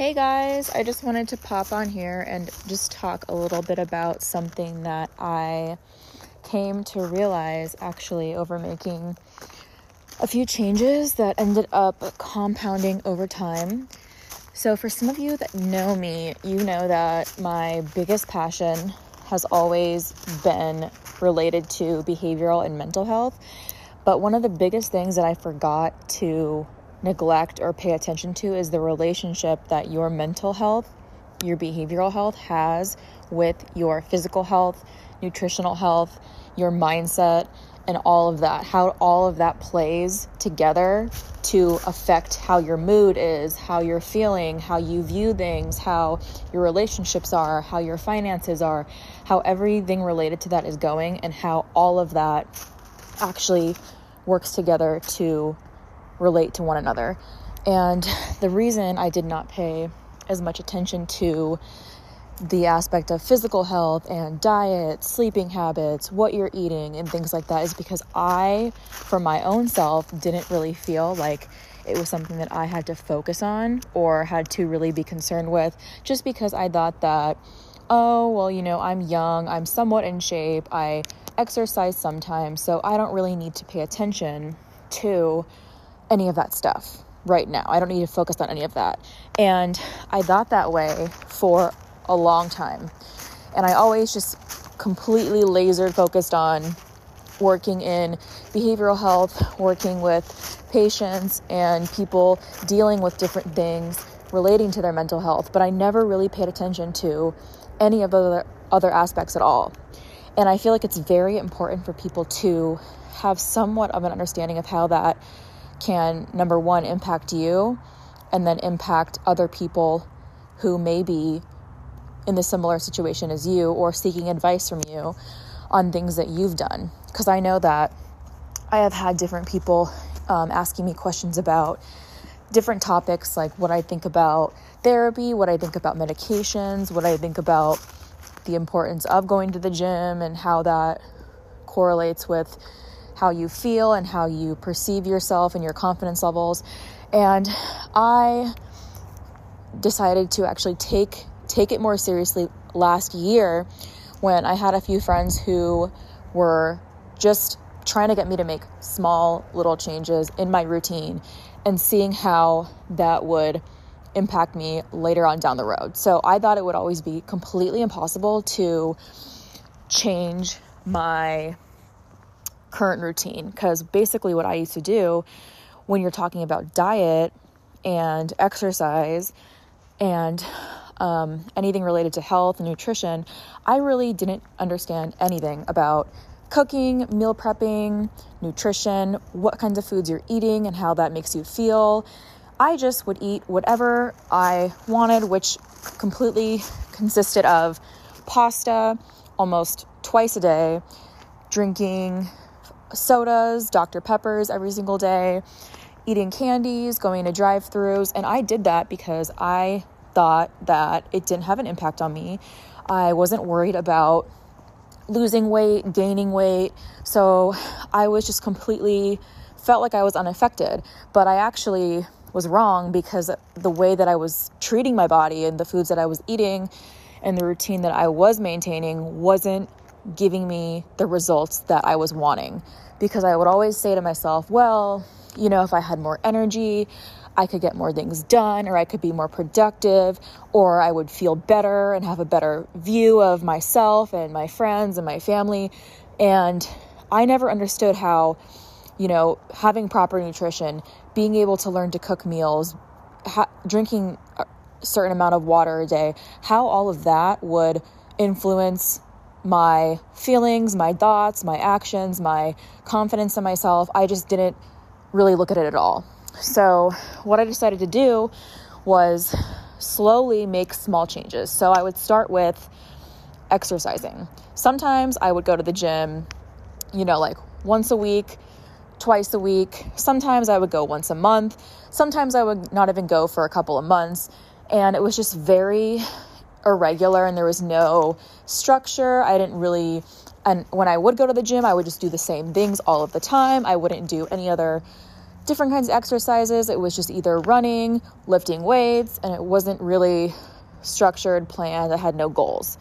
Hey guys, I just wanted to pop on here and just talk a little bit about something that I came to realize actually over making a few changes that ended up compounding over time. So, for some of you that know me, you know that my biggest passion has always been related to behavioral and mental health. But one of the biggest things that I forgot to neglect or pay attention to is the relationship that your mental health, your behavioral health has with your physical health, nutritional health, your mindset, and all of that. How all of that plays together to affect how your mood is, how you're feeling, how you view things, how your relationships are, how your finances are, how everything related to that is going, and how all of that actually works together to relate to one another. And the reason I did not pay as much attention to the aspect of physical health and diet, sleeping habits, what you're eating, and things like that is because I, for my own self, didn't really feel like it was something that I had to focus on or had to really be concerned with, just because I thought that, oh, well, you know, I'm young, I'm somewhat in shape, I exercise sometimes, so I don't really need to pay attention to any of that stuff right now. I don't need to focus on any of that. And I thought that way for a long time. And I always just completely laser focused on working in behavioral health, working with patients and people dealing with different things relating to their mental health, but I never really paid attention to any of the other, other aspects at all. And I feel like it's very important for people to have somewhat of an understanding of how that can, number one, impact you and then impact other people who may be in the similar situation as you or seeking advice from you on things that you've done. Because I know that I have had different people um, asking me questions about different topics like what I think about therapy, what I think about medications, what I think about the importance of going to the gym and how that correlates with how you feel and how you perceive yourself and your confidence levels. And I decided to actually take take it more seriously last year when I had a few friends who were just trying to get me to make small little changes in my routine and seeing how that would impact me later on down the road. So I thought it would always be completely impossible to change my current routine because basically what I used to do when you're talking about diet and exercise and um, anything related to health and nutrition, I really didn't understand anything about cooking, meal prepping, nutrition, what kinds of foods you're eating, and how that makes you feel. I just would eat whatever I wanted, which completely consisted of pasta almost twice a day, drinking sodas, Dr. Peppers every single day, eating candies, going to drive throughs. And I did that because I thought that it didn't have an impact on me. I wasn't worried about losing weight, gaining weight. So I was just completely felt like I was unaffected. But I actually was wrong because the way that I was treating my body and the foods that I was eating and the routine that I was maintaining wasn't giving me the results that I was wanting. Because I would always say to myself, well, you know, if I had more energy, I could get more things done, or I could be more productive, or I would feel better and have a better view of myself and my friends and my family. And I never understood how, you know, having proper nutrition, being able to learn to cook meals, ha- drinking a certain amount of water a day, how all of that would influence my feelings, my thoughts, my actions, my confidence in myself. I just didn't really look at it at all. So, what I decided to do was slowly make small changes. So, I would start with exercising. Sometimes I would go to the gym, you know, like once a week, twice a week. Sometimes I would go once a month. Sometimes I would not even go for a couple of months. And it was just very irregular and there was no structure. I didn't really, and when I would go to the gym, I would just do the same things all of the time. I wouldn't do any other different kinds of exercises. It was just either running, lifting weights, and it wasn't really structured, planned. I had no goals.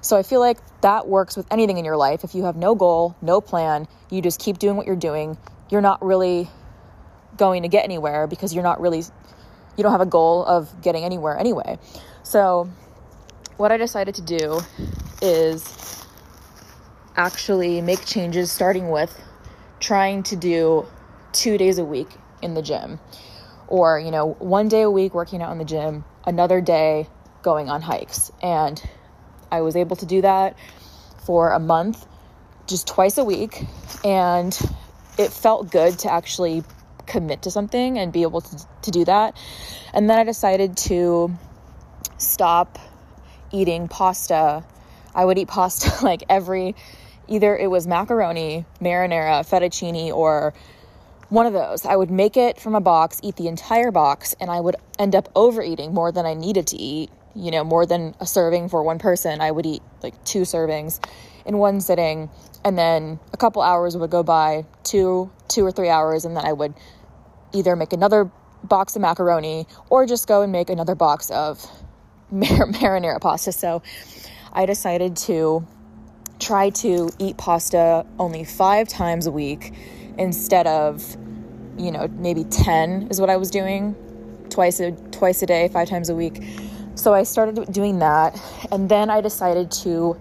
So I feel like that works with anything in your life. If you have no goal, no plan, you just keep doing what you're doing, you're not really going to get anywhere because you're not really, you don't have a goal of getting anywhere anyway. So what I decided to do is actually make changes starting with trying to do two days a week in the gym or you know one day a week working out in the gym another day going on hikes and I was able to do that for a month, just twice a week. And it felt good to actually commit to something and be able to, to do that. And then I decided to stop eating pasta. I would eat pasta like every, either it was macaroni, marinara, fettuccine, or one of those. I would make it from a box, eat the entire box, and I would end up overeating more than I needed to eat you know, more than a serving for one person, I would eat like two servings in one sitting. And then a couple hours would go by, two, two or three hours, and then I would either make another box of macaroni or just go and make another box of mar- marinara pasta. So I decided to try to eat pasta only five times a week instead of, you know, maybe 10 is what I was doing twice a, twice a day, five times a week. So I started doing that. And then I decided to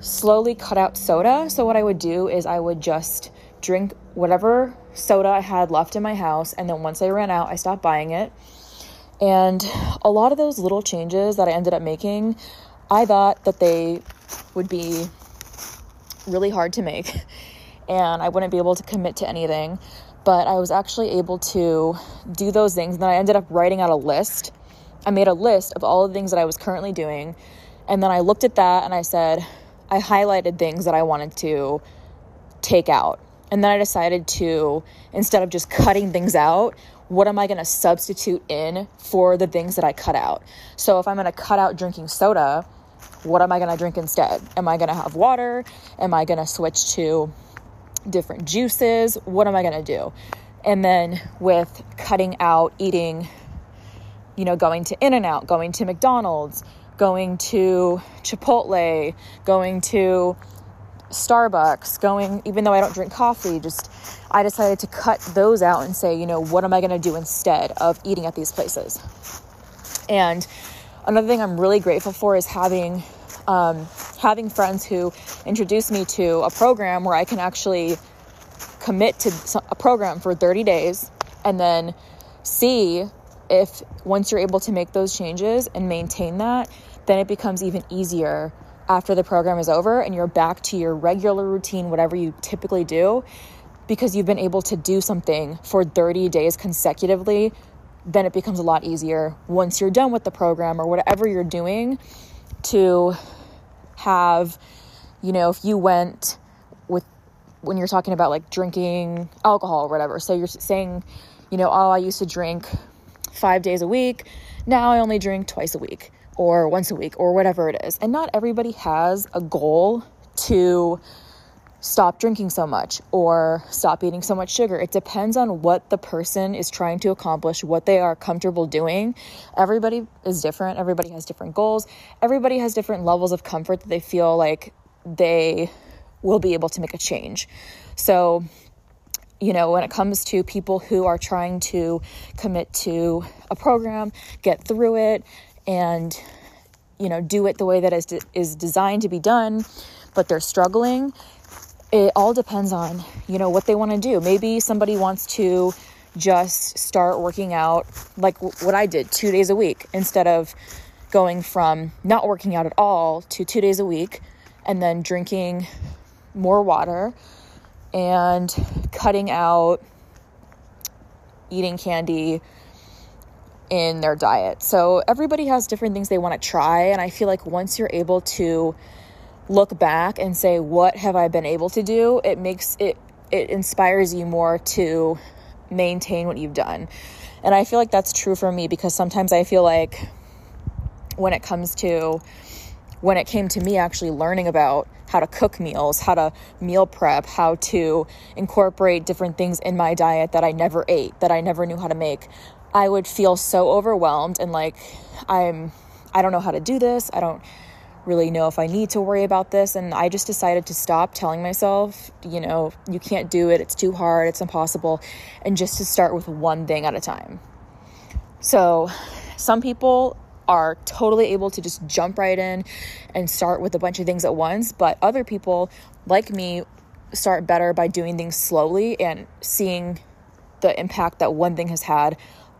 slowly cut out soda. So what I would do is I would just drink whatever soda I had left in my house. And then once I ran out, I stopped buying it. And a lot of those little changes that I ended up making, I thought that they would be really hard to make and I wouldn't be able to commit to anything. But I was actually able to do those things. And then I ended up writing out a list I made a list of all the things that I was currently doing. And then I looked at that and I said, I highlighted things that I wanted to take out. And then I decided to, instead of just cutting things out, what am I going to substitute in for the things that I cut out? So if I'm going to cut out drinking soda, what am I going to drink instead? Am I going to have water? Am I going to switch to different juices? What am I going to do? And then with cutting out eating you know, going to In N Out, going to McDonald's, going to Chipotle, going to Starbucks, going, even though I don't drink coffee, just I decided to cut those out and say, you know, what am I going to do instead of eating at these places? And another thing I'm really grateful for is having um, having friends who introduce me to a program where I can actually commit to a program for 30 days and then see if once you're able to make those changes and maintain that, then it becomes even easier after the program is over and you're back to your regular routine, whatever you typically do, because you've been able to do something for 30 days consecutively. Then it becomes a lot easier once you're done with the program or whatever you're doing to have, you know, if you went with when you're talking about like drinking alcohol or whatever. So you're saying, you know, oh, I used to drink five days a week. Now I only drink twice a week or once a week or whatever it is. And not everybody has a goal to stop drinking so much or stop eating so much sugar. It depends on what the person is trying to accomplish, what they are comfortable doing. Everybody is different, everybody has different goals, everybody has different levels of comfort that they feel like they will be able to make a change. So, you know, when it comes to people who are trying to commit to a program, get through it, and, you know, do it the way that is, de- is designed to be done, but they're struggling, it all depends on, you know, what they want to do. Maybe somebody wants to just start working out like w- what I did two days a week instead of going from not working out at all to two days a week and then drinking more water and cutting out eating candy in their diet. So everybody has different things they want to try and I feel like once you're able to look back and say what have I been able to do, it makes it it inspires you more to maintain what you've done. And I feel like that's true for me because sometimes I feel like when it comes to when it came to me actually learning about how to cook meals, how to meal prep, how to incorporate different things in my diet that I never ate, that I never knew how to make, I would feel so overwhelmed and like I'm I don't know how to do this. I don't really know if I need to worry about this and I just decided to stop telling myself, you know, you can't do it, it's too hard, it's impossible, and just to start with one thing at a time. So, some people are totally able to just jump right in and start with a bunch of things at once. But other people, like me, start better by doing things slowly and seeing the impact that one thing has had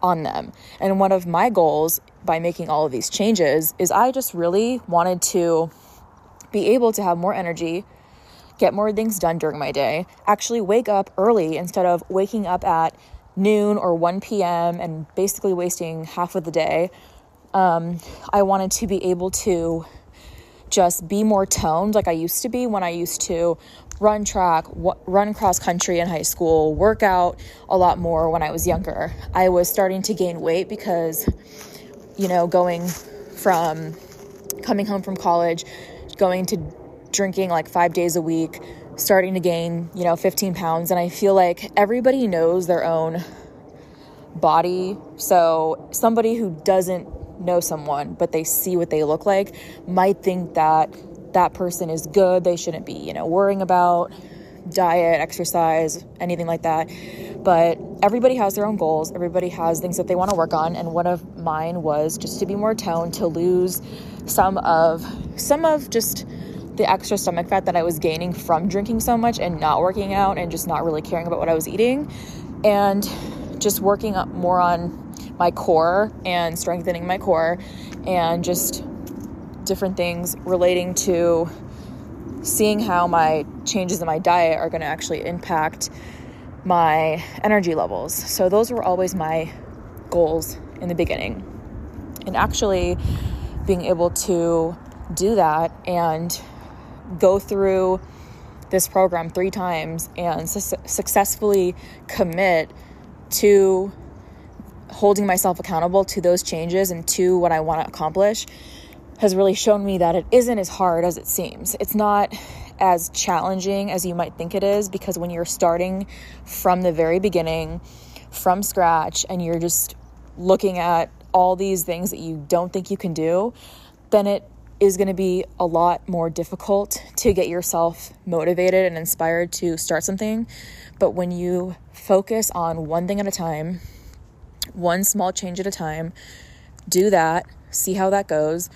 on them. And one of my goals by making all of these changes is I just really wanted to be able to have more energy, get more things done during my day, actually wake up early instead of waking up at noon or 1 p.m. and basically wasting half of the day um, I wanted to be able to just be more toned like I used to be when I used to run track, run cross country in high school, work out a lot more when I was younger. I was starting to gain weight because, you know, going from coming home from college, going to drinking like five days a week, starting to gain, you know, 15 pounds. And I feel like everybody knows their own body. So somebody who doesn't know someone, but they see what they look like, might think that that person is good. They shouldn't be, you know, worrying about diet, exercise, anything like that. But everybody has their own goals. Everybody has things that they want to work on, and one of mine was just to be more toned, to lose some of some of just the extra stomach fat that I was gaining from drinking so much and not working out and just not really caring about what I was eating and just working up more on my core and strengthening my core and just different things relating to seeing how my changes in my diet are going to actually impact my energy levels. So, those were always my goals in the beginning. And actually, being able to do that and go through this program three times and su- successfully commit to holding myself accountable to those changes and to what I want to accomplish has really shown me that it isn't as hard as it seems. It's not as challenging as you might think it is because when you're starting from the very beginning, from scratch, and you're just looking at all these things that you don't think you can do, then it is going to be a lot more difficult to get yourself motivated and inspired to start something. But when you focus on one thing at a time, one small change at a time. Do that, see how that goes,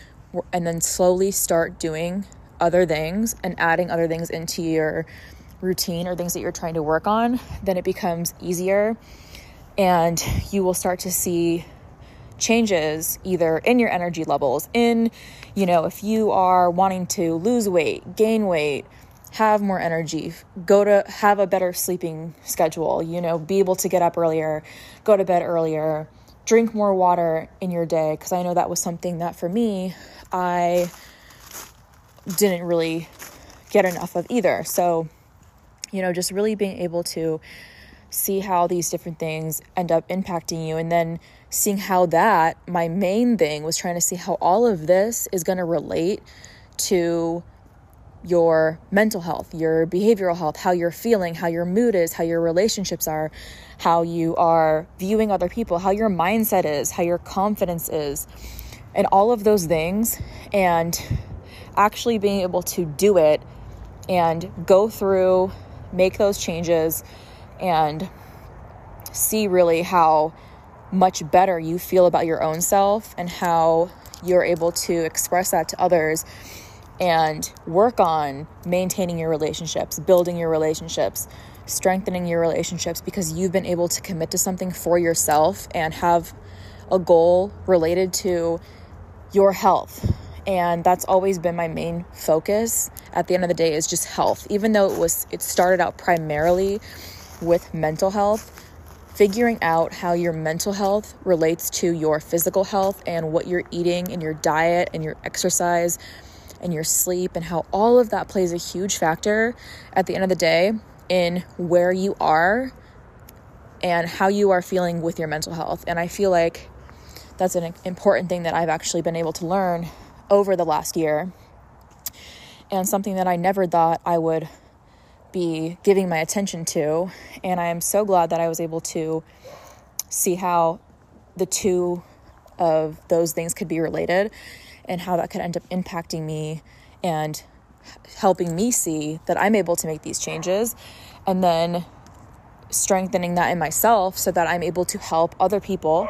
and then slowly start doing other things and adding other things into your routine or things that you're trying to work on, then it becomes easier. And you will start to see changes either in your energy levels in you know if you are wanting to lose weight gain weight have more energy, go to have a better sleeping schedule, you know, be able to get up earlier, go to bed earlier, drink more water in your day. Because I know that was something that for me, I didn't really get enough of either. So, you know, just really being able to see how these different things end up impacting you and then seeing how that, my main thing was trying to see how all of this is going to relate to your mental health, your behavioral health, how you're feeling, how your mood is, how your relationships are, how you are viewing other people, how your mindset is, how your confidence is, and all of those things. And actually being able to do it and go through, make those changes, and see really how much better you feel about your own self and how you're able to express that to others and work on maintaining your relationships, building your relationships, strengthening your relationships because you've been able to commit to something for yourself and have a goal related to your health. And that's always been my main focus at the end of the day is just health. Even though it was it started out primarily with mental health, figuring out how your mental health relates to your physical health and what you're eating and your diet and your exercise and your sleep and how all of that plays a huge factor at the end of the day in where you are and how you are feeling with your mental health. And I feel like that's an important thing that I've actually been able to learn over the last year and something that I never thought I would be giving my attention to. And I am so glad that I was able to see how the two of those things could be related and how that could end up impacting me and helping me see that I'm able to make these changes and then strengthening that in myself so that I'm able to help other people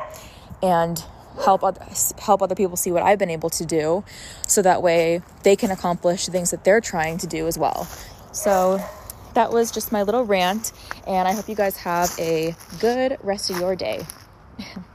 and help other, help other people see what I've been able to do so that way they can accomplish the things that they're trying to do as well. So that was just my little rant and I hope you guys have a good rest of your day.